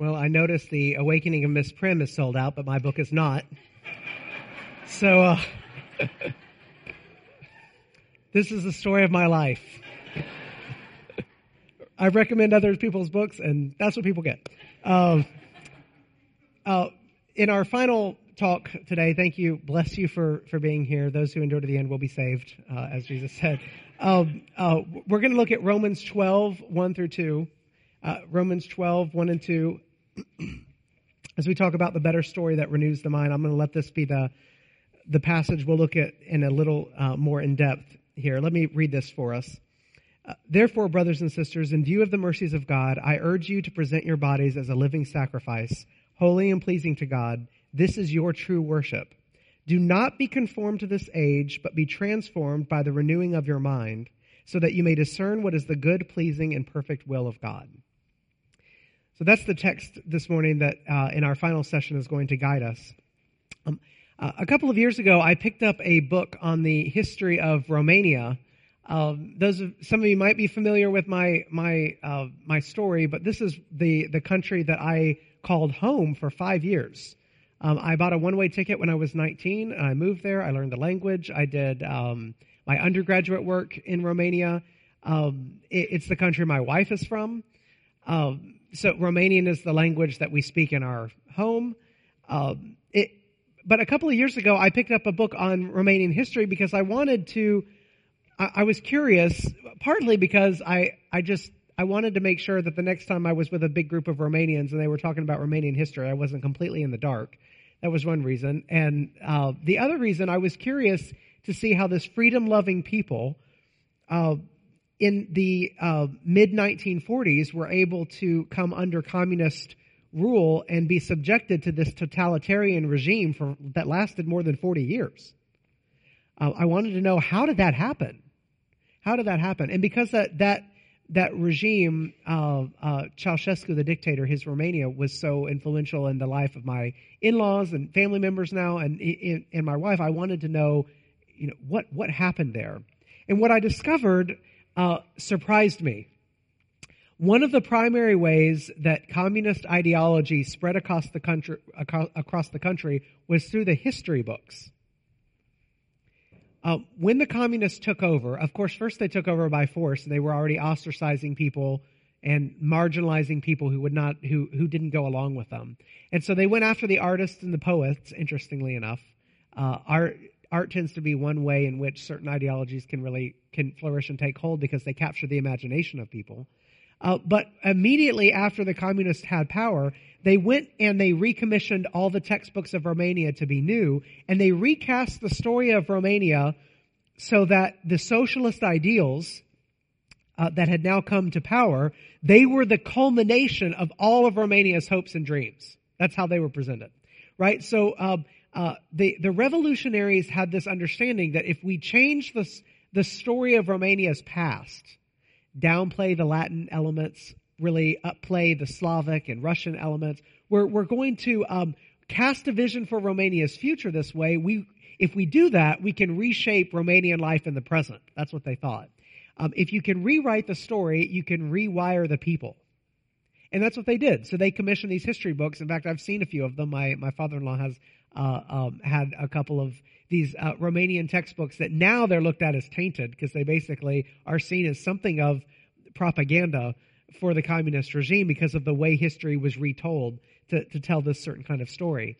Well, I noticed the Awakening of Miss Prim is sold out, but my book is not. So, uh, this is the story of my life. I recommend other people's books, and that's what people get. Um, uh, in our final talk today, thank you, bless you for, for being here. Those who endure to the end will be saved, uh, as Jesus said. Um, uh, we're going to look at Romans 12, 1 through 2. Uh, Romans 12, 1 and 2. As we talk about the better story that renews the mind, I'm going to let this be the, the passage we'll look at in a little uh, more in depth here. Let me read this for us. Uh, Therefore, brothers and sisters, in view of the mercies of God, I urge you to present your bodies as a living sacrifice, holy and pleasing to God. This is your true worship. Do not be conformed to this age, but be transformed by the renewing of your mind, so that you may discern what is the good, pleasing, and perfect will of God. So that's the text this morning that uh, in our final session is going to guide us. Um, uh, a couple of years ago, I picked up a book on the history of Romania. Um, those of, some of you might be familiar with my my uh, my story, but this is the the country that I called home for five years. Um, I bought a one way ticket when I was 19. And I moved there. I learned the language. I did um, my undergraduate work in Romania. Um, it, it's the country my wife is from. Um, so Romanian is the language that we speak in our home. Um, it, but a couple of years ago, I picked up a book on Romanian history because I wanted to. I, I was curious, partly because I I just I wanted to make sure that the next time I was with a big group of Romanians and they were talking about Romanian history, I wasn't completely in the dark. That was one reason. And uh, the other reason, I was curious to see how this freedom loving people uh, in the uh, mid 1940s were able to come under communist rule and be subjected to this totalitarian regime for, that lasted more than 40 years. Uh, I wanted to know how did that happen? How did that happen? And because that, that that regime, uh, uh, Ceausescu, the dictator, his Romania was so influential in the life of my in-laws and family members now, and and my wife. I wanted to know, you know, what what happened there, and what I discovered uh, surprised me. One of the primary ways that communist ideology spread across the country across the country was through the history books. Uh, when the communists took over, of course, first they took over by force, and they were already ostracizing people and marginalizing people who would not, who who didn't go along with them. And so they went after the artists and the poets. Interestingly enough, uh, art art tends to be one way in which certain ideologies can really can flourish and take hold because they capture the imagination of people. Uh, but immediately after the communists had power, they went and they recommissioned all the textbooks of Romania to be new, and they recast the story of Romania so that the socialist ideals uh, that had now come to power, they were the culmination of all of Romania's hopes and dreams. That's how they were presented, right? So uh, uh, the the revolutionaries had this understanding that if we change the the story of Romania's past, downplay the Latin elements, really upplay the Slavic and Russian elements. We're, we're going to um, cast a vision for Romania's future this way. We, if we do that, we can reshape Romanian life in the present. That's what they thought. Um, if you can rewrite the story, you can rewire the people. And that's what they did. So they commissioned these history books. In fact, I've seen a few of them. My, my father-in-law has uh, um, had a couple of these uh, Romanian textbooks that now they're looked at as tainted because they basically are seen as something of propaganda for the communist regime because of the way history was retold to, to tell this certain kind of story.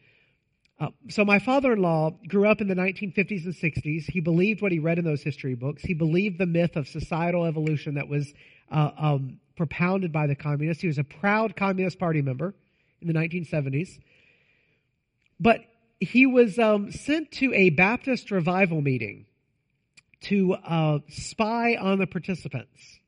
Uh, so my father-in-law grew up in the 1950s and 60s. He believed what he read in those history books. He believed the myth of societal evolution that was uh, um, propounded by the communists. He was a proud Communist Party member in the 1970s. But he was um, sent to a Baptist revival meeting to uh, spy on the participants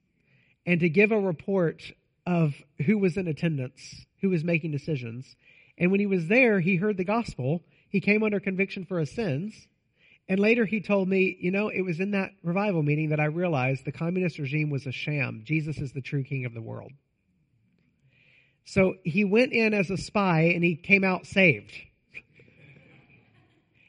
and to give a report of who was in attendance, who was making decisions. And when he was there, he heard the gospel. He came under conviction for his sins. And later he told me, you know, it was in that revival meeting that I realized the communist regime was a sham. Jesus is the true king of the world. So he went in as a spy and he came out saved.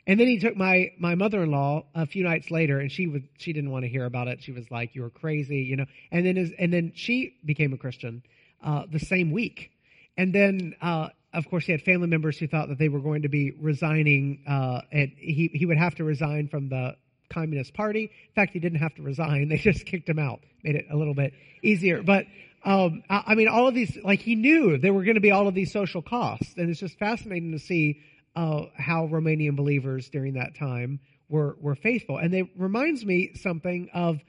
And then he took my my mother-in-law a few nights later, and she would she didn't want to hear about it. She was like, "You are crazy," you know. And then his, and then she became a Christian uh, the same week. And then, uh, of course, he had family members who thought that they were going to be resigning, uh, and he, he would have to resign from the Communist Party. In fact, he didn't have to resign. They just kicked him out, made it a little bit easier. But, um, I, I mean, all of these, like he knew there were going to be all of these social costs. And it's just fascinating to see, uh, how Romanian believers during that time were, were faithful. And it reminds me something of,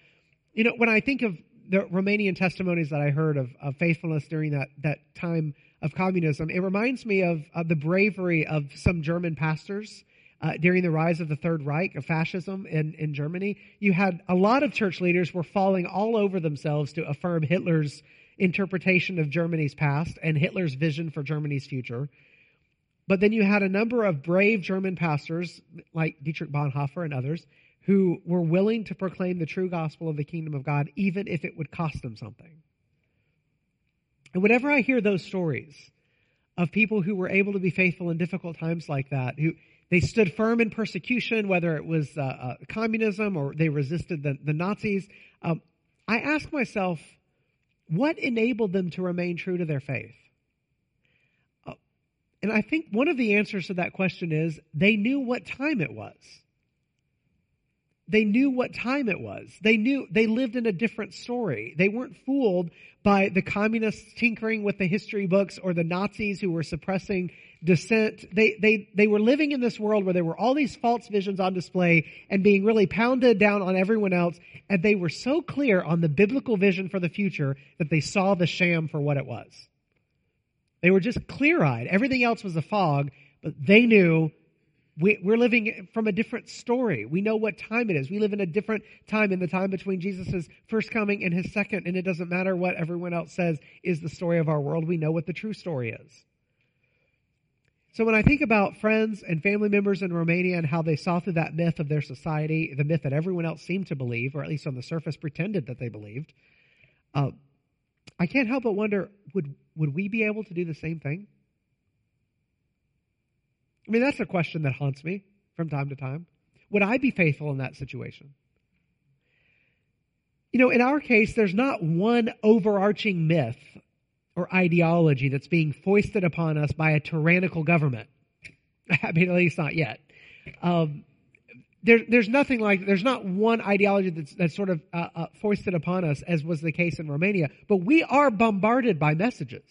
you know, when I think of the Romanian testimonies that I heard of, of faithfulness during that, that time of communism, it reminds me of, of the bravery of some German pastors uh, during the rise of the Third Reich, of fascism in, in Germany. You had a lot of church leaders were falling all over themselves to affirm Hitler's interpretation of Germany's past and Hitler's vision for Germany's future. But then you had a number of brave German pastors like Dietrich Bonhoeffer and others who were willing to proclaim the true gospel of the kingdom of God, even if it would cost them something. And whenever I hear those stories of people who were able to be faithful in difficult times like that, who they stood firm in persecution, whether it was uh, uh, communism or they resisted the, the Nazis, um, I ask myself, what enabled them to remain true to their faith? And I think one of the answers to that question is they knew what time it was. They knew what time it was. They knew they lived in a different story. They weren't fooled by the communists tinkering with the history books or the Nazis who were suppressing dissent. They, they, they were living in this world where there were all these false visions on display and being really pounded down on everyone else. And they were so clear on the biblical vision for the future that they saw the sham for what it was. They were just clear eyed. Everything else was a fog, but they knew we, are living from a different story. We know what time it is. We live in a different time in the time between Jesus' first coming and his second, and it doesn't matter what everyone else says is the story of our world. We know what the true story is. So when I think about friends and family members in Romania and how they saw through that myth of their society, the myth that everyone else seemed to believe, or at least on the surface pretended that they believed, uh, I can't help but wonder, would, would we be able to do the same thing? I mean, that's a question that haunts me from time to time. Would I be faithful in that situation? You know, in our case, there's not one overarching myth or ideology that's being foisted upon us by a tyrannical government. I mean, at least not yet. Um, there, there's nothing like, there's not one ideology that's, that's sort of uh, uh, foisted upon us as was the case in Romania, but we are bombarded by messages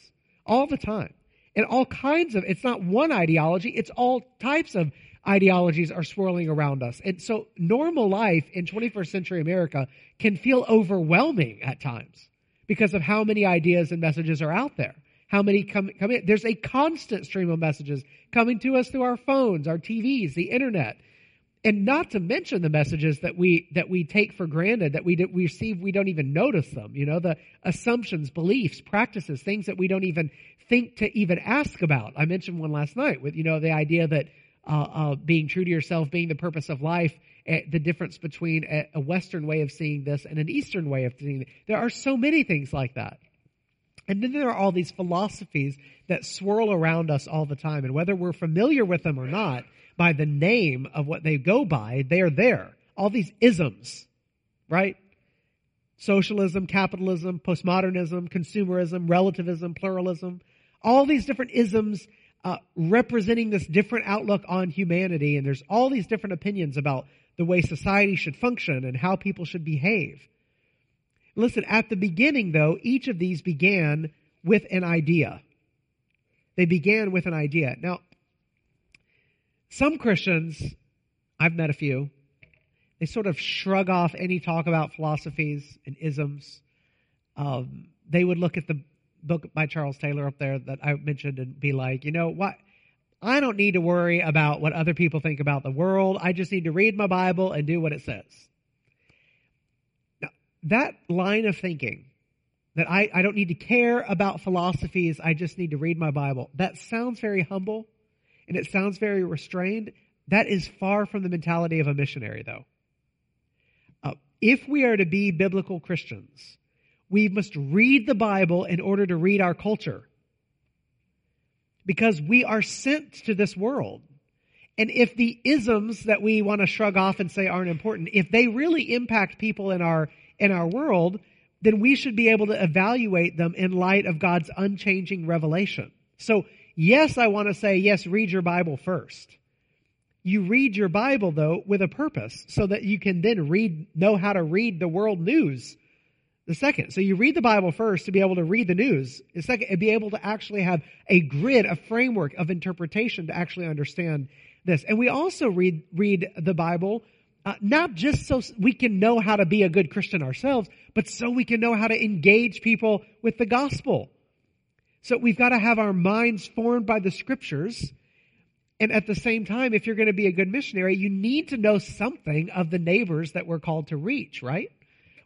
all the time and all kinds of, it's not one ideology, it's all types of ideologies are swirling around us. And so normal life in 21st century America can feel overwhelming at times because of how many ideas and messages are out there. How many come, come in? There's a constant stream of messages coming to us through our phones, our TVs, the internet. And not to mention the messages that we, that we take for granted, that we, we receive, we don't even notice them. You know, the assumptions, beliefs, practices, things that we don't even think to even ask about. I mentioned one last night with, you know, the idea that uh, uh, being true to yourself being the purpose of life, uh, the difference between a, a, Western way of seeing this and an Eastern way of seeing it. There are so many things like that. And then there are all these philosophies that swirl around us all the time. And whether we're familiar with them or not, by the name of what they go by, they are there. All these isms, right? Socialism, capitalism, postmodernism, consumerism, relativism, pluralism, all these different isms uh, representing this different outlook on humanity, and there's all these different opinions about the way society should function and how people should behave. Listen, at the beginning, though, each of these began with an idea. They began with an idea. Now, some Christians, I've met a few, they sort of shrug off any talk about philosophies and isms. Um, they would look at the book by Charles Taylor up there that I mentioned and be like, you know what? I don't need to worry about what other people think about the world. I just need to read my Bible and do what it says. That line of thinking, that I, I don't need to care about philosophies, I just need to read my Bible, that sounds very humble and it sounds very restrained. That is far from the mentality of a missionary, though. Uh, if we are to be biblical Christians, we must read the Bible in order to read our culture. Because we are sent to this world. And if the isms that we want to shrug off and say aren't important, if they really impact people in our, in our world, then we should be able to evaluate them in light of God's unchanging revelation. So, yes, I want to say, yes, read your Bible first. You read your Bible, though, with a purpose so that you can then read, know how to read the world news the second. So you read the Bible first to be able to read the news. The second, and be able to actually have a grid, a framework of interpretation to actually understand this. And we also read, read the Bible uh, not just so we can know how to be a good Christian ourselves, but so we can know how to engage people with the gospel. So we've got to have our minds formed by the scriptures. And at the same time, if you're going to be a good missionary, you need to know something of the neighbors that we're called to reach, right?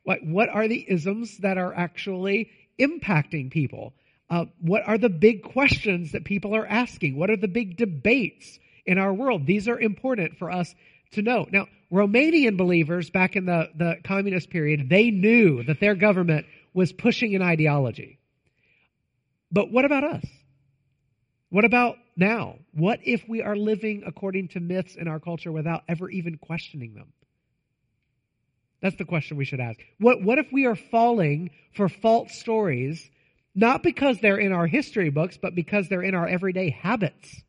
What, what are the isms that are actually impacting people? Uh, what are the big questions that people are asking? What are the big debates in our world? These are important for us to know. Now, Romanian believers back in the, the communist period, they knew that their government was pushing an ideology. But what about us? What about now? What if we are living according to myths in our culture without ever even questioning them? That's the question we should ask. What, what if we are falling for false stories, not because they're in our history books, but because they're in our everyday habits?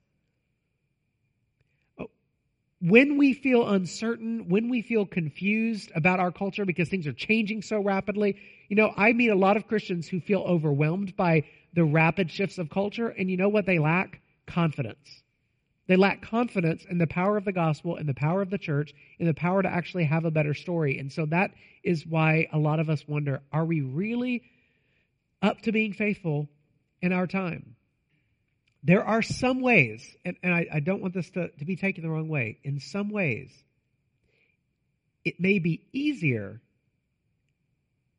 When we feel uncertain, when we feel confused about our culture because things are changing so rapidly, you know, I meet a lot of Christians who feel overwhelmed by the rapid shifts of culture, and you know what they lack? Confidence. They lack confidence in the power of the gospel and the power of the church in the power to actually have a better story. And so that is why a lot of us wonder are we really up to being faithful in our time? There are some ways, and, and I, I don't want this to, to be taken the wrong way. In some ways, it may be easier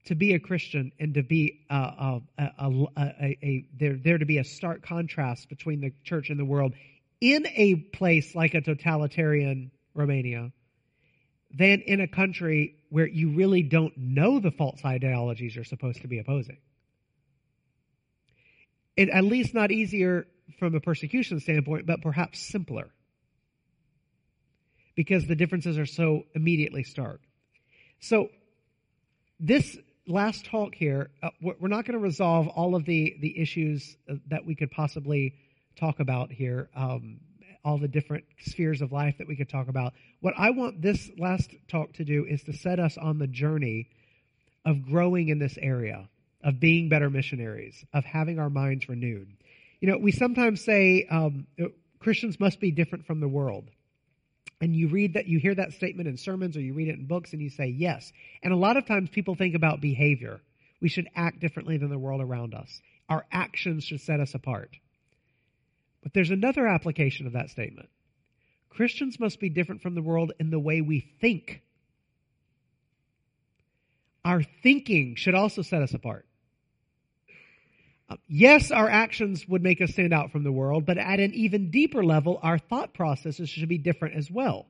to be a Christian and to be a, a, a, a, there, there to be a stark contrast between the church and the world in a place like a totalitarian Romania than in a country where you really don't know the false ideologies you're supposed to be opposing. It, at least not easier from a persecution standpoint, but perhaps simpler because the differences are so immediately stark. So, this last talk here, uh, we're not going to resolve all of the, the issues uh, that we could possibly talk about here, um, all the different spheres of life that we could talk about. What I want this last talk to do is to set us on the journey of growing in this area, of being better missionaries, of having our minds renewed. You know, we sometimes say um, Christians must be different from the world. And you read that, you hear that statement in sermons or you read it in books and you say yes. And a lot of times people think about behavior. We should act differently than the world around us. Our actions should set us apart. But there's another application of that statement. Christians must be different from the world in the way we think. Our thinking should also set us apart. Yes, our actions would make us stand out from the world, but at an even deeper level, our thought processes should be different as well.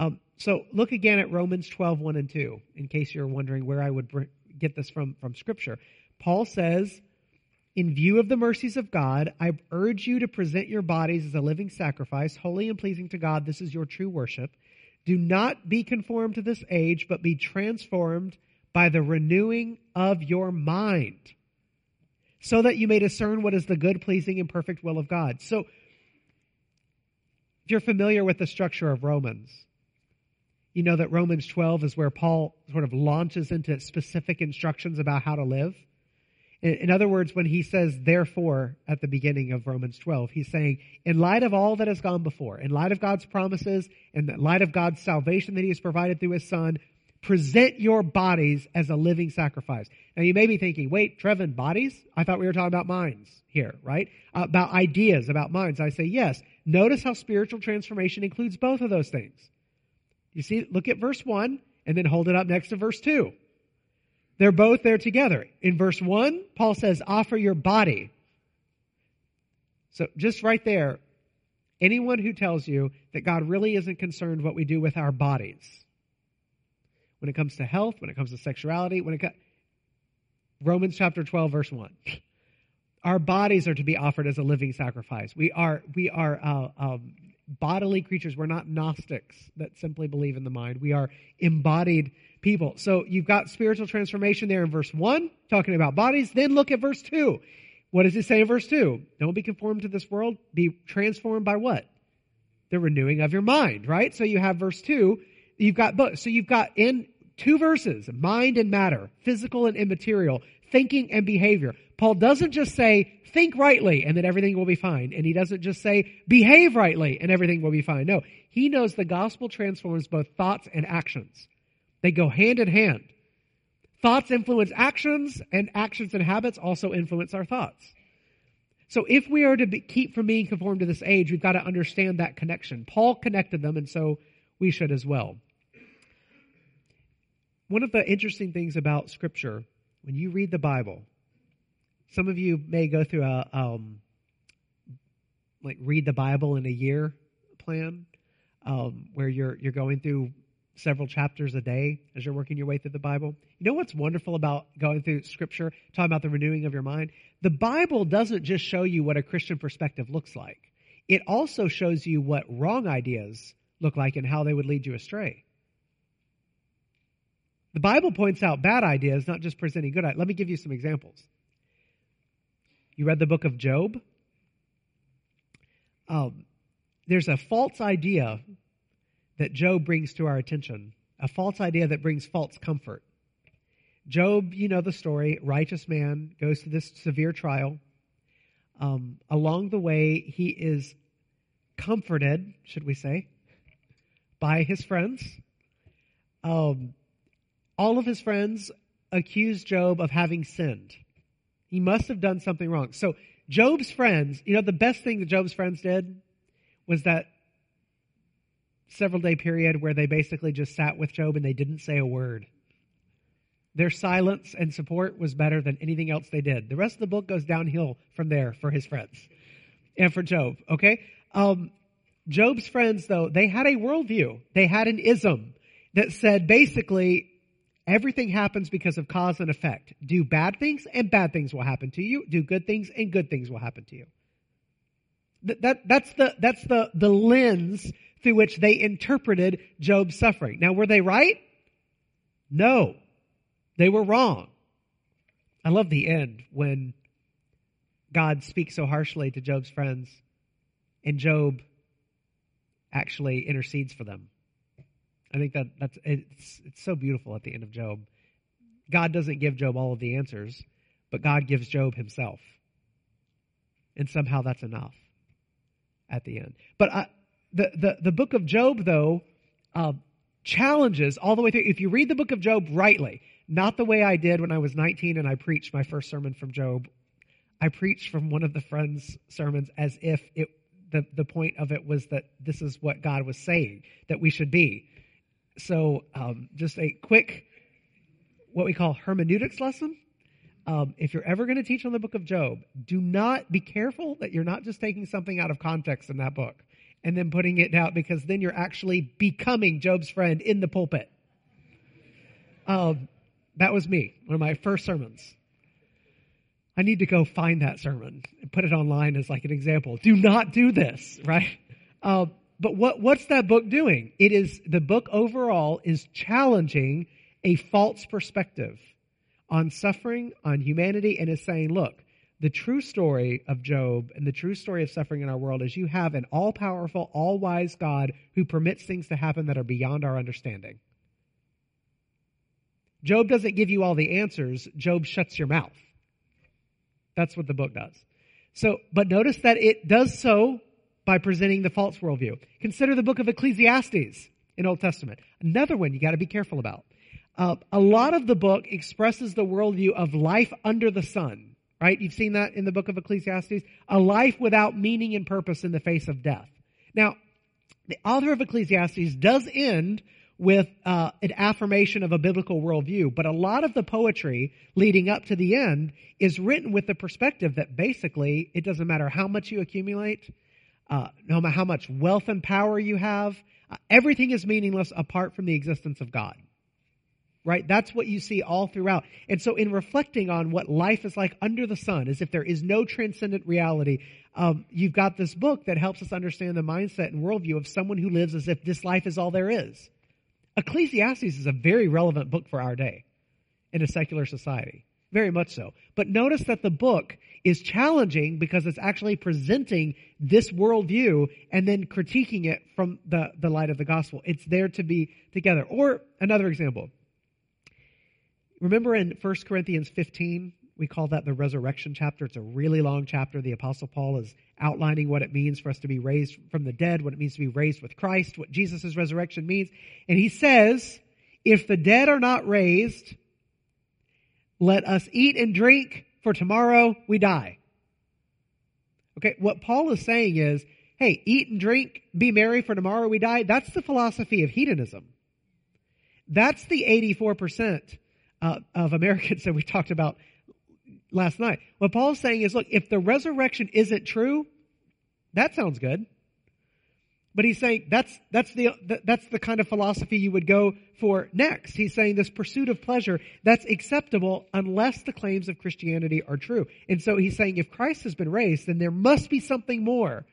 Um, so look again at Romans 12, 1 and 2, in case you're wondering where I would get this from, from Scripture. Paul says, In view of the mercies of God, I urge you to present your bodies as a living sacrifice, holy and pleasing to God. This is your true worship. Do not be conformed to this age, but be transformed by the renewing of your mind so that you may discern what is the good, pleasing, and perfect will of God. So, if you're familiar with the structure of Romans, you know that Romans 12 is where Paul sort of launches into specific instructions about how to live. In other words, when he says, therefore, at the beginning of Romans 12, he's saying, in light of all that has gone before, in light of God's promises, in light of God's salvation that he has provided through his son, present your bodies as a living sacrifice. Now you may be thinking, wait, Trevin, bodies? I thought we were talking about minds here, right? Uh, about ideas, about minds. I say yes. Notice how spiritual transformation includes both of those things. You see, look at verse 1 and then hold it up next to verse 2. They're both there together. In verse 1, Paul says, offer your body. So just right there, anyone who tells you that God really isn't concerned what we do with our bodies, when it comes to health, when it comes to sexuality, when it comes, Romans chapter 12, verse 1. Our bodies are to be offered as a living sacrifice. We are, we are uh, um, bodily creatures. We're not Gnostics that simply believe in the mind. We are embodied people. So you've got spiritual transformation there in verse 1, talking about bodies. Then look at verse 2. What does it say in verse 2? Don't be conformed to this world. Be transformed by what? The renewing of your mind, right? So you have verse 2. You've got both. So you've got in two verses, mind and matter, physical and immaterial, thinking and behavior. Paul doesn't just say, think rightly and then everything will be fine. And he doesn't just say, behave rightly and everything will be fine. No, he knows the gospel transforms both thoughts and actions. They go hand in hand. Thoughts influence actions, and actions and habits also influence our thoughts. So if we are to be, keep from being conformed to this age, we've got to understand that connection. Paul connected them, and so we should as well. One of the interesting things about Scripture, when you read the Bible, some of you may go through a um, like read the Bible in a year plan, um, where you're you're going through several chapters a day as you're working your way through the Bible. You know what's wonderful about going through Scripture, talking about the renewing of your mind? The Bible doesn't just show you what a Christian perspective looks like, it also shows you what wrong ideas look like and how they would lead you astray. The Bible points out bad ideas, not just presenting good ideas. Let me give you some examples. You read the book of Job? Um, there's a false idea that Job brings to our attention, a false idea that brings false comfort. Job, you know the story, righteous man, goes to this severe trial. Um, along the way, he is comforted, should we say, by his friends. Um, all of his friends accuse Job of having sinned. He must have done something wrong. So, Job's friends, you know, the best thing that Job's friends did was that several day period where they basically just sat with Job and they didn't say a word. Their silence and support was better than anything else they did. The rest of the book goes downhill from there for his friends and for Job, okay? Um, Job's friends, though, they had a worldview. They had an ism that said basically everything happens because of cause and effect. Do bad things and bad things will happen to you. Do good things and good things will happen to you. That, that, that's the, that's the, the lens through which they interpreted Job's suffering. Now, were they right? No. They were wrong. I love the end when God speaks so harshly to Job's friends and Job actually intercedes for them. I think that that's it's it's so beautiful at the end of Job. God doesn't give Job all of the answers, but God gives Job himself. And somehow that's enough at the end. But I, the, the, the book of Job, though, uh, challenges all the way through. If you read the book of Job rightly, not the way I did when I was 19 and I preached my first sermon from Job, I preached from one of the friends' sermons as if it, the, the point of it was that this is what God was saying, that we should be. So, um, just a quick, what we call hermeneutics lesson. Um, if you're ever going to teach on the book of Job, do not be careful that you're not just taking something out of context in that book and then putting it out because then you're actually becoming Job's friend in the pulpit. Um, that was me, one of my first sermons. I need to go find that sermon and put it online as like an example. Do not do this, right? Uh, but what, what's that book doing? It is, the book overall is challenging a false perspective on suffering, on humanity, and is saying, look, the true story of Job and the true story of suffering in our world is you have an all powerful, all wise God who permits things to happen that are beyond our understanding. Job doesn't give you all the answers, Job shuts your mouth. That's what the book does. So, but notice that it does so by presenting the false worldview. Consider the book of Ecclesiastes in Old Testament. Another one you got to be careful about. Uh, a lot of the book expresses the worldview of life under the sun right? You've seen that in the book of Ecclesiastes. A life without meaning and purpose in the face of death. Now, the author of Ecclesiastes does end with uh, an affirmation of a biblical worldview, but a lot of the poetry leading up to the end is written with the perspective that basically it doesn't matter how much you accumulate, uh, no matter how much wealth and power you have, uh, everything is meaningless apart from the existence of God right? That's what you see all throughout. And so in reflecting on what life is like under the sun, as if there is no transcendent reality, um, you've got this book that helps us understand the mindset and worldview of someone who lives as if this life is all there is. Ecclesiastes is a very relevant book for our day in a secular society. Very much so. But notice that the book is challenging because it's actually presenting this worldview and then critiquing it from the, the light of the gospel. It's there to be together. Or another example. Remember in 1 Corinthians 15, we call that the resurrection chapter. It's a really long chapter. The Apostle Paul is outlining what it means for us to be raised from the dead, what it means to be raised with Christ, what Jesus' resurrection means. And he says, if the dead are not raised, let us eat and drink, for tomorrow we die. Okay, what Paul is saying is, hey, eat and drink, be merry, for tomorrow we die. That's the philosophy of hedonism. That's the 84% uh, of Americans that we talked about last night. What Paul's saying is, look, if the resurrection isn't true, that sounds good. But he's saying that's, that's the, that's the kind of philosophy you would go for next. He's saying this pursuit of pleasure, that's acceptable unless the claims of Christianity are true. And so he's saying if Christ has been raised, then there must be something more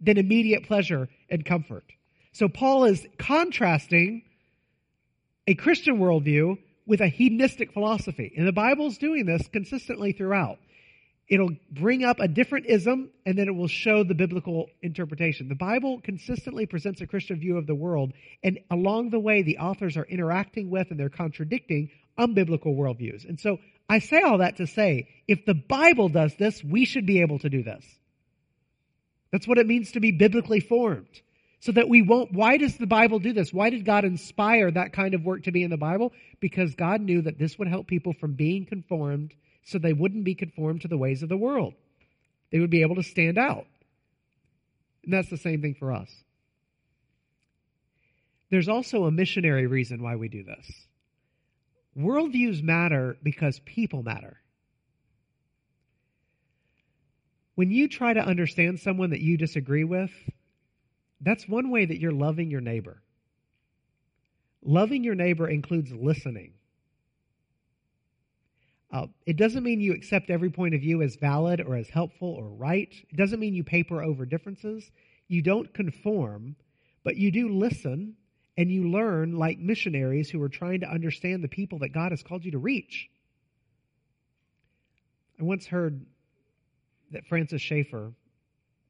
than immediate pleasure and comfort. So Paul is contrasting a Christian worldview with a hedonistic philosophy. And the Bible's doing this consistently throughout. It'll bring up a different ism and then it will show the biblical interpretation. The Bible consistently presents a Christian view of the world, and along the way, the authors are interacting with and they're contradicting unbiblical worldviews. And so I say all that to say, if the Bible does this, we should be able to do this. That's what it means to be biblically formed so that we won't. Why does the Bible do this? Why did God inspire that kind of work to be in the Bible? Because God knew that this would help people from being conformed so they wouldn't be conformed to the ways of the world. They would be able to stand out. And that's the same thing for us. There's also a missionary reason why we do this. Worldviews matter because people matter. When you try to understand someone that you disagree with, that's one way that you're loving your neighbor. Loving your neighbor includes listening. Uh, it doesn't mean you accept every point of view as valid or as helpful or right. It doesn't mean you paper over differences. You don't conform, but you do listen and you learn like missionaries who are trying to understand the people that God has called you to reach. I once heard that Francis Schaeffer,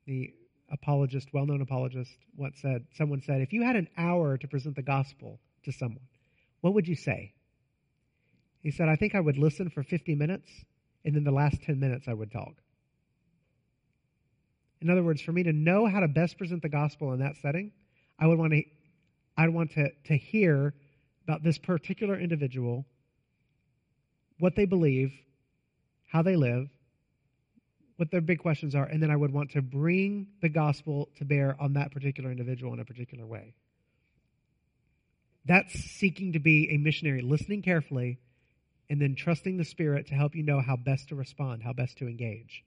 the apologist, well known apologist, once said, someone said, if you had an hour to present the gospel to someone, what would you say? He said, I think I would listen for 50 minutes, and then the last 10 minutes I would talk. In other words, for me to know how to best present the gospel in that setting, I would want to, I'd want to, to hear about this particular individual, what they believe, how they live, what their big questions are, and then I would want to bring the gospel to bear on that particular individual in a particular way. That's seeking to be a missionary, listening carefully, and then trusting the Spirit to help you know how best to respond, how best to engage.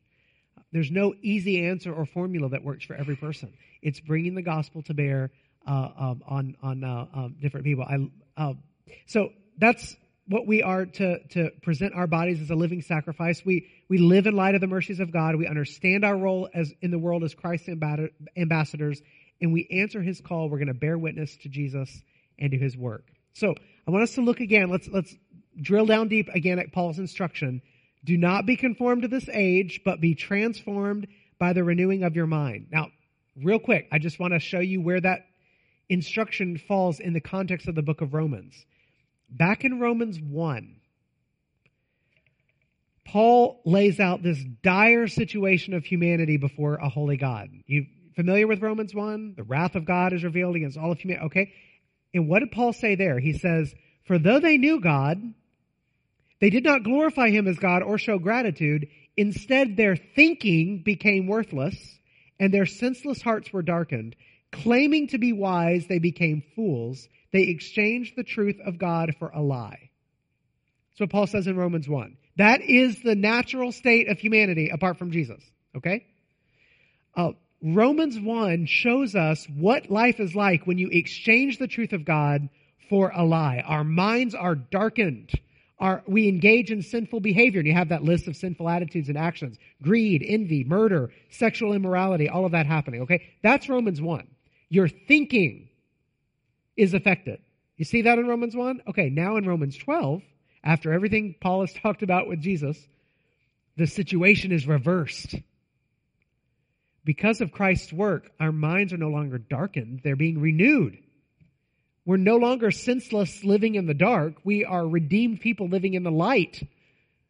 There's no easy answer or formula that works for every person. It's bringing the gospel to bear uh, um, on on uh, um, different people. I, uh, so that's what we are to, to present our bodies as a living sacrifice. We, we live in light of the mercies of God. We understand our role as in the world as Christ's ambassadors, and we answer his call. We're going to bear witness to Jesus and to his work. So I want us to look again. Let's, let's drill down deep again at Paul's instruction. Do not be conformed to this age, but be transformed by the renewing of your mind. Now, real quick, I just want to show you where that instruction falls in the context of the book of Romans. Back in Romans 1, Paul lays out this dire situation of humanity before a holy God. You familiar with Romans 1? The wrath of God is revealed against all of humanity. Okay. And what did Paul say there? He says, For though they knew God, they did not glorify him as God or show gratitude. Instead, their thinking became worthless and their senseless hearts were darkened. Claiming to be wise, they became fools they exchanged the truth of God for a lie. That's what Paul says in Romans 1. That is the natural state of humanity apart from Jesus. Okay? Uh, Romans 1 shows us what life is like when you exchange the truth of God for a lie. Our minds are darkened. Our, we engage in sinful behavior, and you have that list of sinful attitudes and actions greed, envy, murder, sexual immorality, all of that happening. Okay? That's Romans 1. Your thinking is affected. You see that in Romans 1? Okay, now in Romans 12, after everything Paul has talked about with Jesus, the situation is reversed. Because of Christ's work, our minds are no longer darkened, they're being renewed. We're no longer senseless living in the dark. We are redeemed people living in the light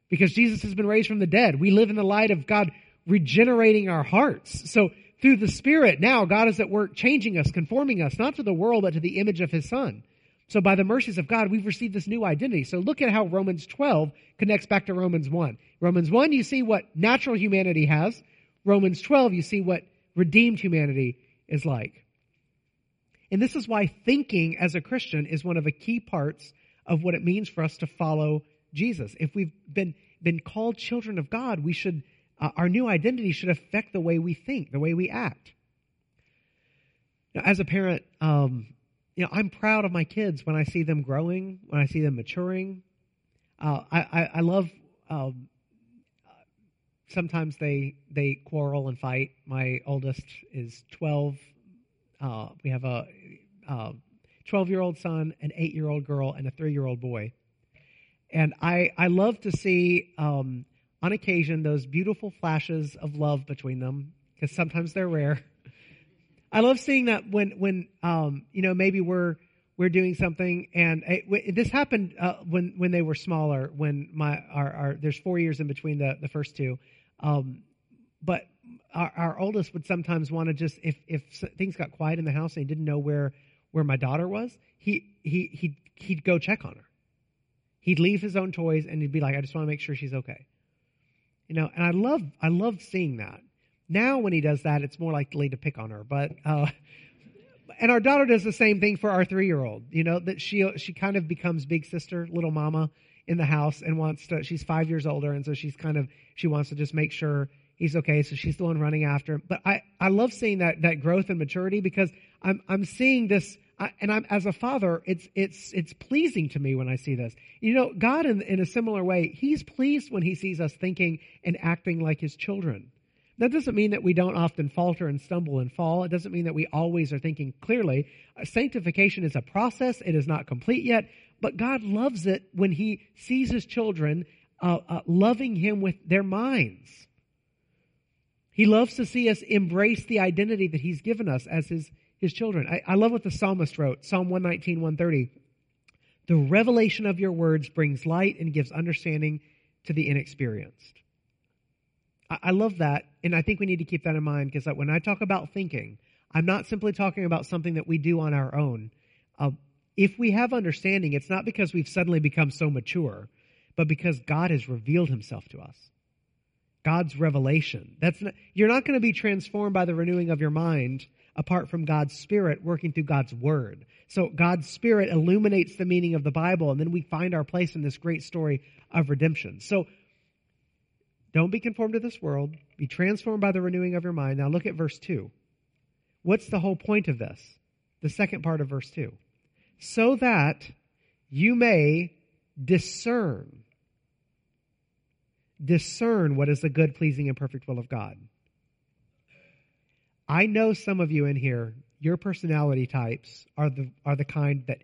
because Jesus has been raised from the dead. We live in the light of God regenerating our hearts. So through the Spirit, now God is at work changing us, conforming us, not to the world, but to the image of His Son. So by the mercies of God, we've received this new identity. So look at how Romans 12 connects back to Romans 1. Romans 1, you see what natural humanity has. Romans 12, you see what redeemed humanity is like. And this is why thinking as a Christian is one of the key parts of what it means for us to follow Jesus. If we've been, been called children of God, we should, uh, our new identity should affect the way we think, the way we act. Now, as a parent, um, you know, I'm proud of my kids when I see them growing, when I see them maturing. Uh, I, I, I, love. Um, sometimes they they quarrel and fight. My oldest is 12. Uh, we have a 12 uh, year old son, an 8 year old girl, and a 3 year old boy. And I I love to see um, on occasion those beautiful flashes of love between them because sometimes they're rare. I love seeing that when when um, you know maybe we're we're doing something and it, this happened uh, when when they were smaller when my our, our, there's four years in between the the first two um, but our, our, oldest would sometimes want to just if if things got quiet in the house and he didn't know where where my daughter was he he he'd he'd go check on her he'd leave his own toys and he'd be like i just want to make sure she's okay you know and i love i love seeing that now, when he does that, it's more likely to pick on her. But uh, and our daughter does the same thing for our three-year-old. You know that she she kind of becomes big sister, little mama in the house, and wants to. She's five years older, and so she's kind of she wants to just make sure he's okay. So she's the one running after him. But I I love seeing that that growth and maturity because I'm I'm seeing this. I, and I'm as a father, it's it's it's pleasing to me when I see this. You know, God in in a similar way, He's pleased when He sees us thinking and acting like His children. That doesn't mean that we don't often falter and stumble and fall. It doesn't mean that we always are thinking clearly. Uh, sanctification is a process. It is not complete yet, but God loves it when He sees His children uh, uh, loving Him with their minds. He loves to see us embrace the identity that He's given us as His, his children. I, I love what the psalmist wrote, Psalm 119, 130. The revelation of your words brings light and gives understanding to the inexperienced. I love that, and I think we need to keep that in mind because when I talk about thinking, I'm not simply talking about something that we do on our own. Uh, if we have understanding, it's not because we've suddenly become so mature, but because God has revealed Himself to us. God's revelation. That's not, you're not going to be transformed by the renewing of your mind apart from God's Spirit working through God's Word. So God's Spirit illuminates the meaning of the Bible, and then we find our place in this great story of redemption. So don't be conformed to this world. Be transformed by the renewing of your mind. Now look at verse 2. What's the whole point of this? The second part of verse 2. So that you may discern. Discern what is the good, pleasing, and perfect will of God. I know some of you in here, your personality types are the, are the kind that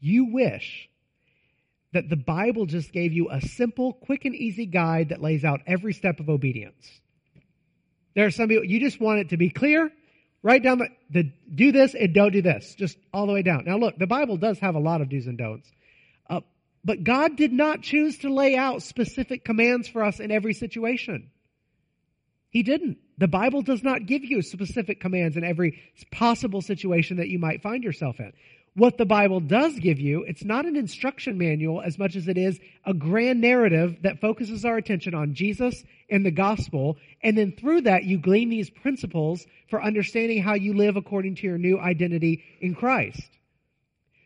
you wish that the Bible just gave you a simple, quick, and easy guide that lays out every step of obedience. There are some people, you just want it to be clear, right down the, the do this and don't do this, just all the way down. Now look, the Bible does have a lot of do's and don'ts. But God did not choose to lay out specific commands for us in every situation. He didn't. The Bible does not give you specific commands in every possible situation that you might find yourself in. What the Bible does give you, it's not an instruction manual as much as it is a grand narrative that focuses our attention on Jesus and the gospel. And then through that, you glean these principles for understanding how you live according to your new identity in Christ.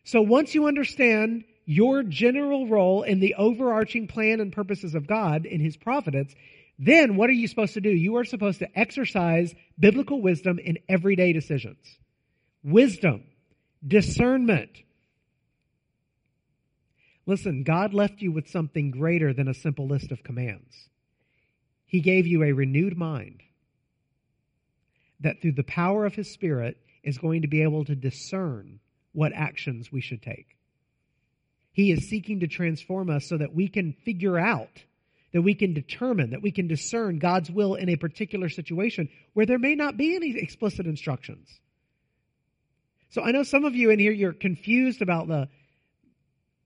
So once you understand your general role in the overarching plan and purposes of God in His providence, then what are you supposed to do? You are supposed to exercise biblical wisdom in everyday decisions. Wisdom discernment. Listen, God left you with something greater than a simple list of commands. He gave you a renewed mind that through the power of His Spirit is going to be able to discern what actions we should take. He is seeking to transform us so that we can figure out, that we can determine, that we can discern God's will in a particular situation where there may not be any explicit instructions. So I know some of you in here, you're confused about the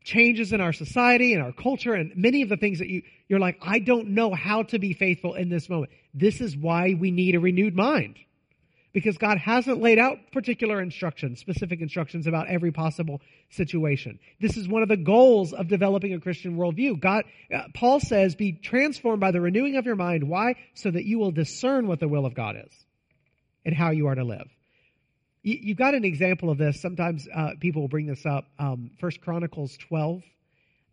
changes in our society and our culture and many of the things that you, you're like, I don't know how to be faithful in this moment. This is why we need a renewed mind because God hasn't laid out particular instructions, specific instructions about every possible situation. This is one of the goals of developing a Christian worldview. God, uh, Paul says, be transformed by the renewing of your mind. Why? So that you will discern what the will of God is and how you are to live. You, you've got an example of this. Sometimes uh, people will bring this up. Um, First Chronicles 12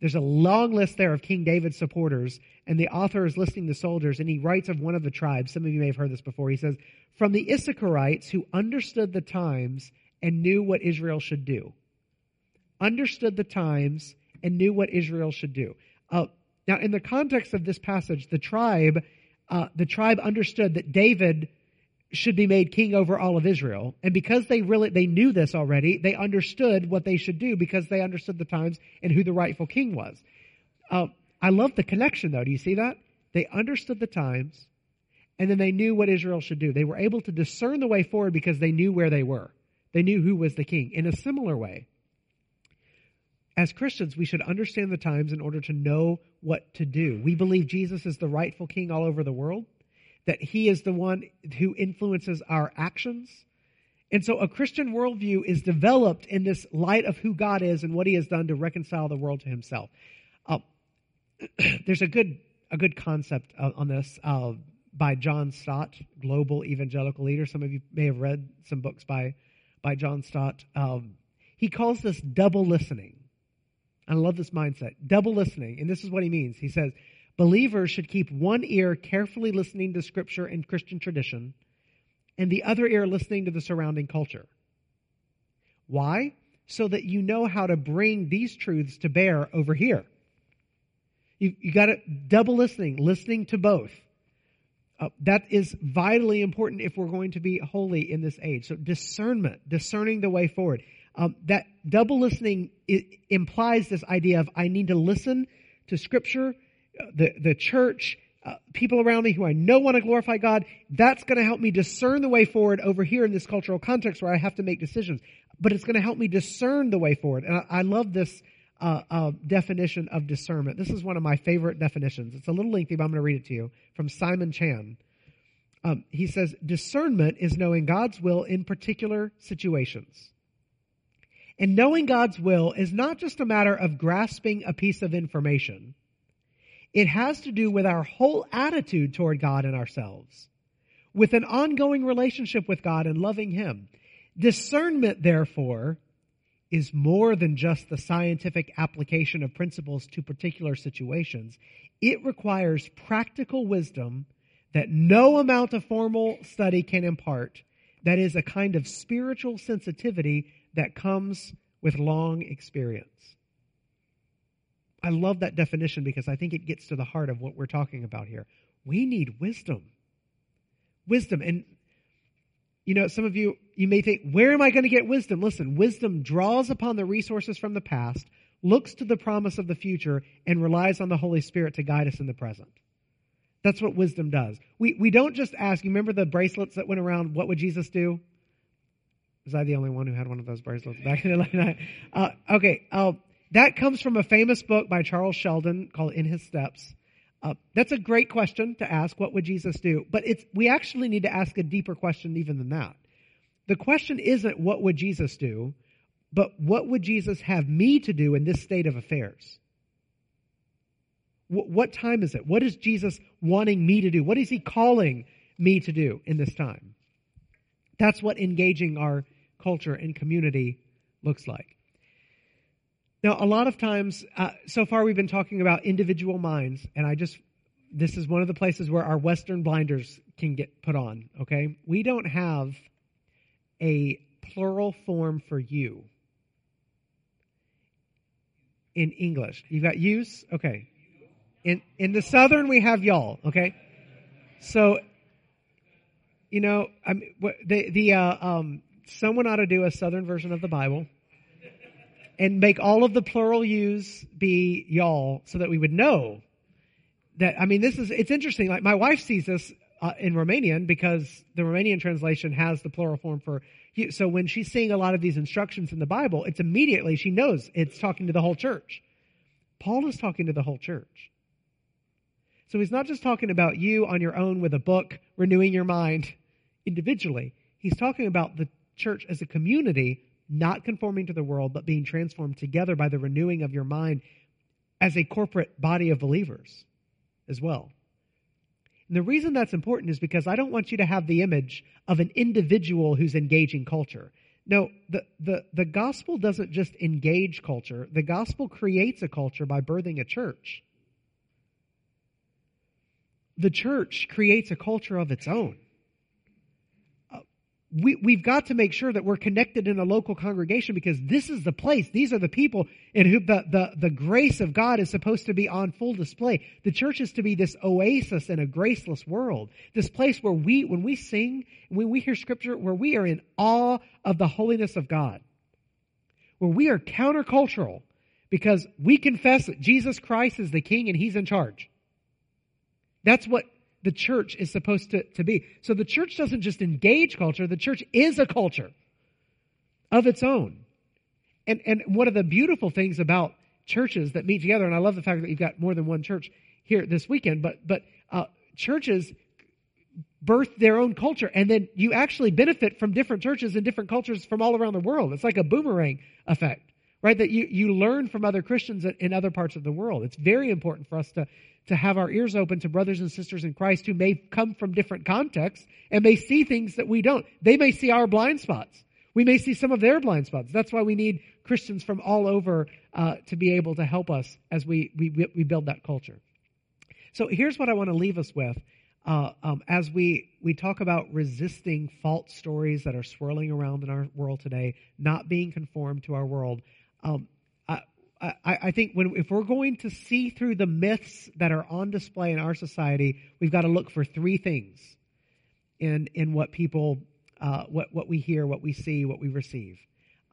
there's a long list there of King David's supporters, and the author is listing the soldiers, and he writes of one of the tribes. Some of you may have heard this before. He says, From the Issacharites who understood the times and knew what Israel should do. Understood the times and knew what Israel should do. Uh, now, in the context of this passage, the tribe, uh, the tribe understood that David should be made king over all of Israel. And because they really, they knew this already, they understood what they should do because they understood the times and who the rightful king was. Uh, I love the connection though. Do you see that? They understood the times and then they knew what Israel should do. They were able to discern the way forward because they knew where they were. They knew who was the king. In a similar way, as Christians, we should understand the times in order to know what to do. We believe Jesus is the rightful king all over the world that he is the one who influences our actions. And so a Christian worldview is developed in this light of who God is and what he has done to reconcile the world to himself. Uh, there's a good, a good concept uh, on this uh, by John Stott, global evangelical leader. Some of you may have read some books by, by John Stott. Um, he calls this double listening. I love this mindset. Double listening. And this is what he means. He says, Believers should keep one ear carefully listening to Scripture and Christian tradition, and the other ear listening to the surrounding culture. Why? So that you know how to bring these truths to bear over here. You, you got to double listening, listening to both. Uh, that is vitally important if we're going to be holy in this age. So discernment, discerning the way forward. Um, that double listening implies this idea of I need to listen to Scripture the, the church, uh, people around me who I know want to glorify God, that's going to help me discern the way forward over here in this cultural context where I have to make decisions. But it's going to help me discern the way forward. And I, I love this uh, uh, definition of discernment. This is one of my favorite definitions. It's a little lengthy, but I'm going to read it to you from Simon Chan. Um, he says, discernment is knowing God's will in particular situations. And knowing God's will is not just a matter of grasping a piece of information it has to do with our whole attitude toward God and ourselves, with an ongoing relationship with God and loving Him. Discernment, therefore, is more than just the scientific application of principles to particular situations. It requires practical wisdom that no amount of formal study can impart. That is a kind of spiritual sensitivity that comes with long experience. I love that definition because I think it gets to the heart of what we're talking about here. We need wisdom. Wisdom. And, you know, some of you, you may think, where am I going to get wisdom? Listen, wisdom draws upon the resources from the past, looks to the promise of the future, and relies on the Holy Spirit to guide us in the present. That's what wisdom does. We, we don't just ask, you remember the bracelets that went around, what would Jesus do? Was I the only one who had one of those bracelets back in the night? Uh, okay, that comes from a famous book by Charles Sheldon called In His Steps. Uh, that's a great question to ask. What would Jesus do? But it's, we actually need to ask a deeper question even than that. The question isn't what would Jesus do, but what would Jesus have me to do in this state of affairs? W- what time is it? What is Jesus wanting me to do? What is he calling me to do in this time? That's what engaging our culture and community looks like. Now, a lot of times, uh, so far we've been talking about individual minds, and I just, this is one of the places where our Western blinders can get put on, okay? We don't have a plural form for you in English. You've got use? Okay. In, in the Southern, we have y'all, okay? So, you know, I mean, the, the, uh, um, someone ought to do a Southern version of the Bible and make all of the plural yous be y'all so that we would know that, I mean, this is, it's interesting. Like my wife sees this uh, in Romanian because the Romanian translation has the plural form for you. So when she's seeing a lot of these instructions in the Bible, it's immediately, she knows it's talking to the whole church. Paul is talking to the whole church. So he's not just talking about you on your own with a book, renewing your mind individually. He's talking about the church as a community, not conforming to the world, but being transformed together by the renewing of your mind as a corporate body of believers as well. And the reason that's important is because I don't want you to have the image of an individual who's engaging culture. No, the, the, the gospel doesn't just engage culture, the gospel creates a culture by birthing a church. The church creates a culture of its own we, we've got to make sure that we're connected in a local congregation because this is the place. These are the people in who the, the, the grace of God is supposed to be on full display. The church is to be this oasis in a graceless world. This place where we, when we sing, when we hear scripture, where we are in awe of the holiness of God. Where we are countercultural because we confess that Jesus Christ is the king and he's in charge. That's what the church is supposed to, to be. So the church doesn't just engage culture, the church is a culture of its own. And, and one of the beautiful things about churches that meet together, and I love the fact that you've got more than one church here this weekend, but, but uh, churches birth their own culture, and then you actually benefit from different churches and different cultures from all around the world. It's like a boomerang effect, right? That you, you learn from other Christians in other parts of the world. It's very important for us to, to have our ears open to brothers and sisters in Christ who may come from different contexts and may see things that we don't. They may see our blind spots. We may see some of their blind spots. That's why we need Christians from all over uh, to be able to help us as we, we, we build that culture. So here's what I want to leave us with. Uh, um, as we, we talk about resisting false stories that are swirling around in our world today, not being conformed to our world, um, I, I think when, if we're going to see through the myths that are on display in our society, we've got to look for three things in, in what people, uh, what, what we hear, what we see, what we receive.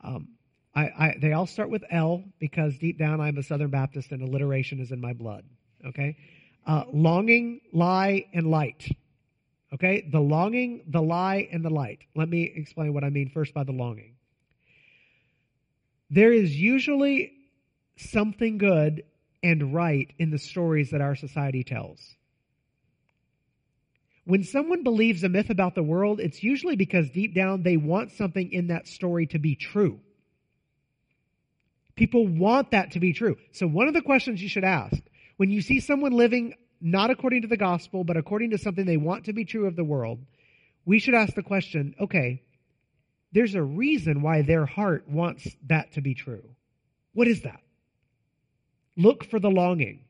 Um, I, I, they all start with L because deep down I'm a Southern Baptist and alliteration is in my blood. Okay? Uh, longing, lie, and light. Okay? The longing, the lie, and the light. Let me explain what I mean first by the longing. There is usually something good and right in the stories that our society tells. When someone believes a myth about the world, it's usually because deep down they want something in that story to be true. People want that to be true. So, one of the questions you should ask when you see someone living not according to the gospel, but according to something they want to be true of the world, we should ask the question okay, there's a reason why their heart wants that to be true. What is that? Look for the longing.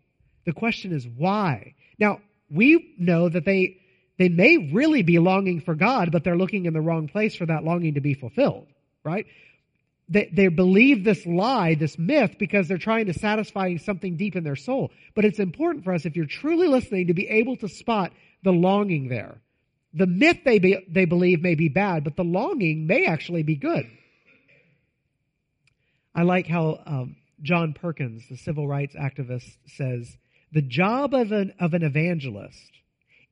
The question is why? Now, we know that they, they may really be longing for God, but they're looking in the wrong place for that longing to be fulfilled, right? They, they believe this lie, this myth, because they're trying to satisfy something deep in their soul. But it's important for us, if you're truly listening, to be able to spot the longing there. The myth they, be, they believe may be bad, but the longing may actually be good. I like how um, John Perkins, the civil rights activist, says the job of an, of an evangelist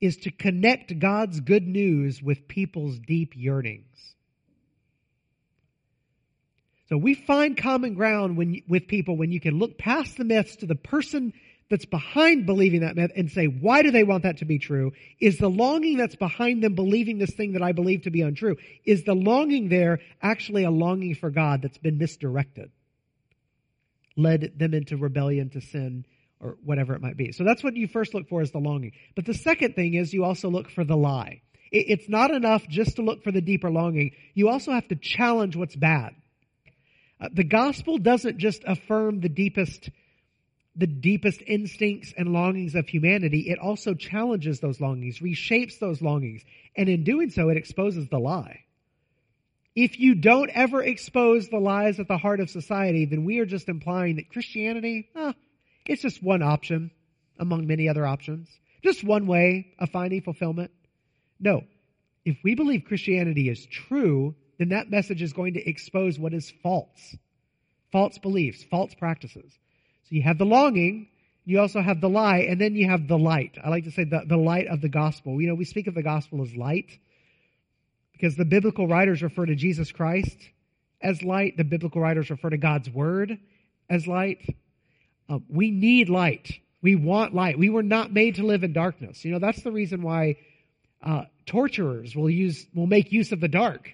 is to connect God's good news with people's deep yearnings. So we find common ground when, with people when you can look past the myths to the person that's behind believing that myth and say, why do they want that to be true? Is the longing that's behind them believing this thing that I believe to be untrue? Is the longing there actually a longing for God that's been misdirected? led them into rebellion to sin or whatever it might be. So that's what you first look for is the longing. But the second thing is you also look for the lie. It's not enough just to look for the deeper longing. You also have to challenge what's bad. Uh, the gospel doesn't just affirm the deepest, the deepest instincts and longings of humanity. It also challenges those longings, reshapes those longings. And in doing so, it exposes the lie. If you don't ever expose the lies at the heart of society, then we are just implying that Christianity, eh, it's just one option among many other options. Just one way of finding fulfillment. No. If we believe Christianity is true, then that message is going to expose what is false. false beliefs, false practices. So you have the longing, you also have the lie, and then you have the light. I like to say the, the light of the gospel. You know, we speak of the gospel as light because the biblical writers refer to Jesus Christ as light. The biblical writers refer to God's word as light. Uh, we need light. We want light. We were not made to live in darkness. You know, that's the reason why uh, torturers will use will make use of the dark.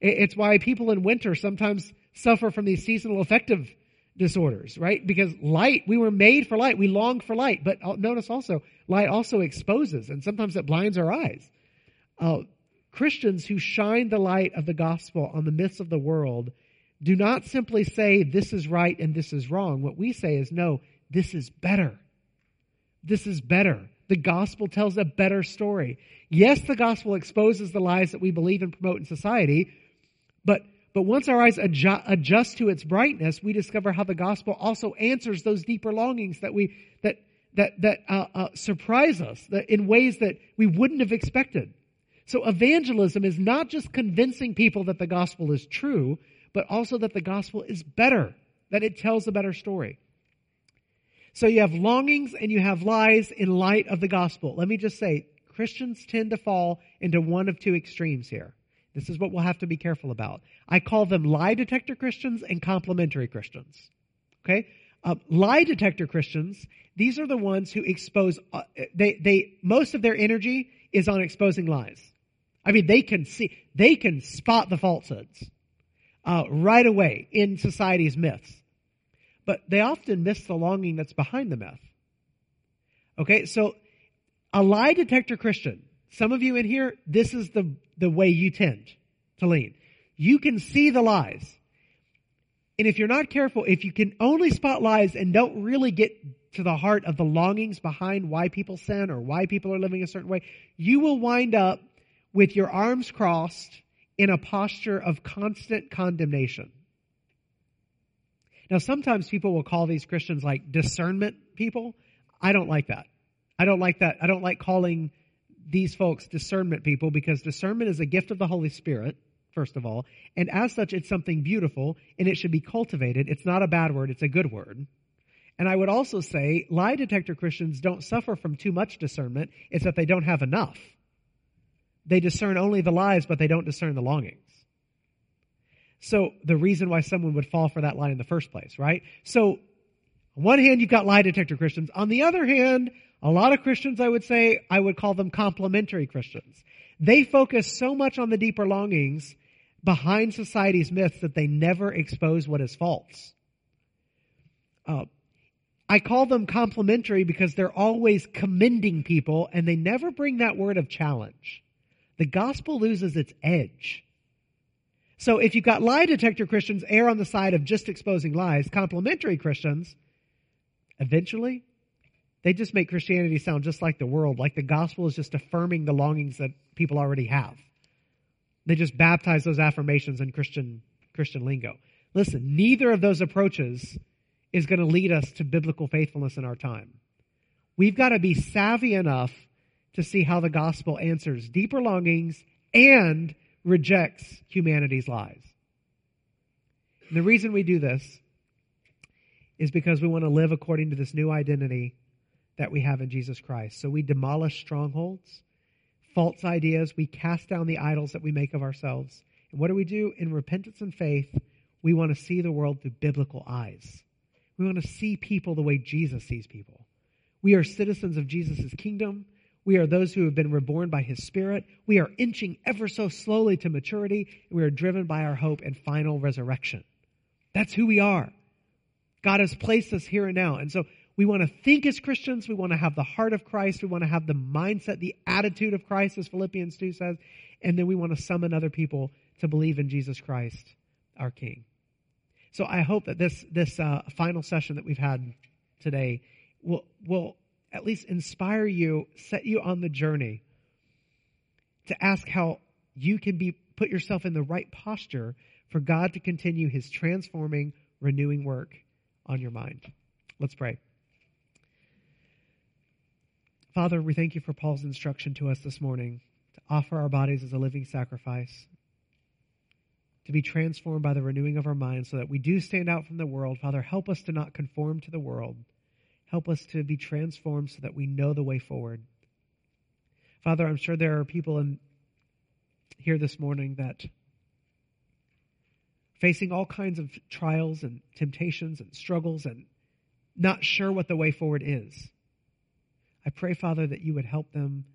It's why people in winter sometimes suffer from these seasonal affective disorders, right? Because light, we were made for light. We long for light. But uh, notice also, light also exposes, and sometimes it blinds our eyes. Uh, Christians who shine the light of the gospel on the myths of the world do not simply say this is right and this is wrong. What we say is no, this is better. This is better. The gospel tells a better story. Yes, the gospel exposes the lies that we believe and promote in society, but but once our eyes adjust, adjust to its brightness, we discover how the gospel also answers those deeper longings that we that that that uh, uh, surprise us that in ways that we wouldn't have expected. So evangelism is not just convincing people that the gospel is true, but also that the gospel is better, that it tells a better story. So you have longings and you have lies in light of the gospel. Let me just say, Christians tend to fall into one of two extremes here. This is what we'll have to be careful about. I call them lie detector Christians and complimentary Christians. Okay? Uh, lie detector Christians, these are the ones who expose, uh, they, they, most of their energy is on exposing lies. I mean, they can see, they can spot the falsehoods uh, right away in society's myths. But they often miss the longing that's behind the myth. Okay, so a lie detector Christian, some of you in here, this is the, the way you tend to lean. You can see the lies. And if you're not careful, if you can only spot lies and don't really get to the heart of the longings behind why people sin or why people are living a certain way, you will wind up with your arms crossed in a posture of constant condemnation. Now, sometimes people will call these Christians like discernment people. I don't like that. I don't like that. I don't like calling these folks discernment people because discernment is a gift of the Holy Spirit, first of all. And as such, it's something beautiful and it should be cultivated. It's not a bad word, it's a good word. And I would also say lie detector Christians don't suffer from too much discernment, it's that they don't have enough. They discern only the lies, but they don't discern the longings. So the reason why someone would fall for that lie in the first place, right? So on one hand, you've got lie detector Christians. On the other hand, a lot of Christians, I would say, I would call them complimentary Christians. They focus so much on the deeper longings behind society's myths that they never expose what is false. Uh, I call them complimentary because they're always commending people and they never bring that word of challenge the gospel loses its edge. So if you've got lie detector Christians err on the side of just exposing lies, complimentary Christians, eventually, they just make Christianity sound just like the world, like the gospel is just affirming the longings that people already have. They just baptize those affirmations in Christian Christian lingo. Listen, neither of those approaches is going to lead us to biblical faithfulness in our time. We've got to be savvy enough to see how the gospel answers deeper longings and rejects humanity's lies. And the reason we do this is because we want to live according to this new identity that we have in Jesus Christ. So we demolish strongholds, false ideas, we cast down the idols that we make of ourselves. And what do we do? In repentance and faith, we want to see the world through biblical eyes. We want to see people the way Jesus sees people. We are citizens of Jesus' kingdom. We are those who have been reborn by His Spirit. We are inching ever so slowly to maturity. We are driven by our hope and final resurrection. That's who we are. God has placed us here and now. And so we want to think as Christians. We want to have the heart of Christ. We want to have the mindset, the attitude of Christ, as Philippians 2 says. And then we want to summon other people to believe in Jesus Christ, our King. So I hope that this, this uh, final session that we've had today will, will at least inspire you, set you on the journey to ask how you can be put yourself in the right posture for God to continue his transforming, renewing work on your mind. Let's pray. Father, we thank you for Paul's instruction to us this morning to offer our bodies as a living sacrifice, to be transformed by the renewing of our minds so that we do stand out from the world. Father, help us to not conform to the world. Help us to be transformed so that we know the way forward. Father, I'm sure there are people in here this morning that facing all kinds of trials and temptations and struggles and not sure what the way forward is. I pray, Father, that you would help them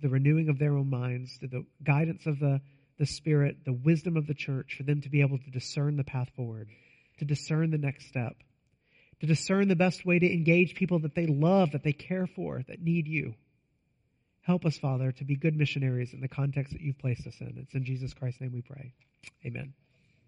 the renewing of their own minds, the guidance of the, the Spirit, the wisdom of the church, for them to be able to discern the path forward, to discern the next step, to discern the best way to engage people that they love, that they care for, that need you. Help us, Father, to be good missionaries in the context that you've placed us in. It's in Jesus Christ's name we pray. Amen.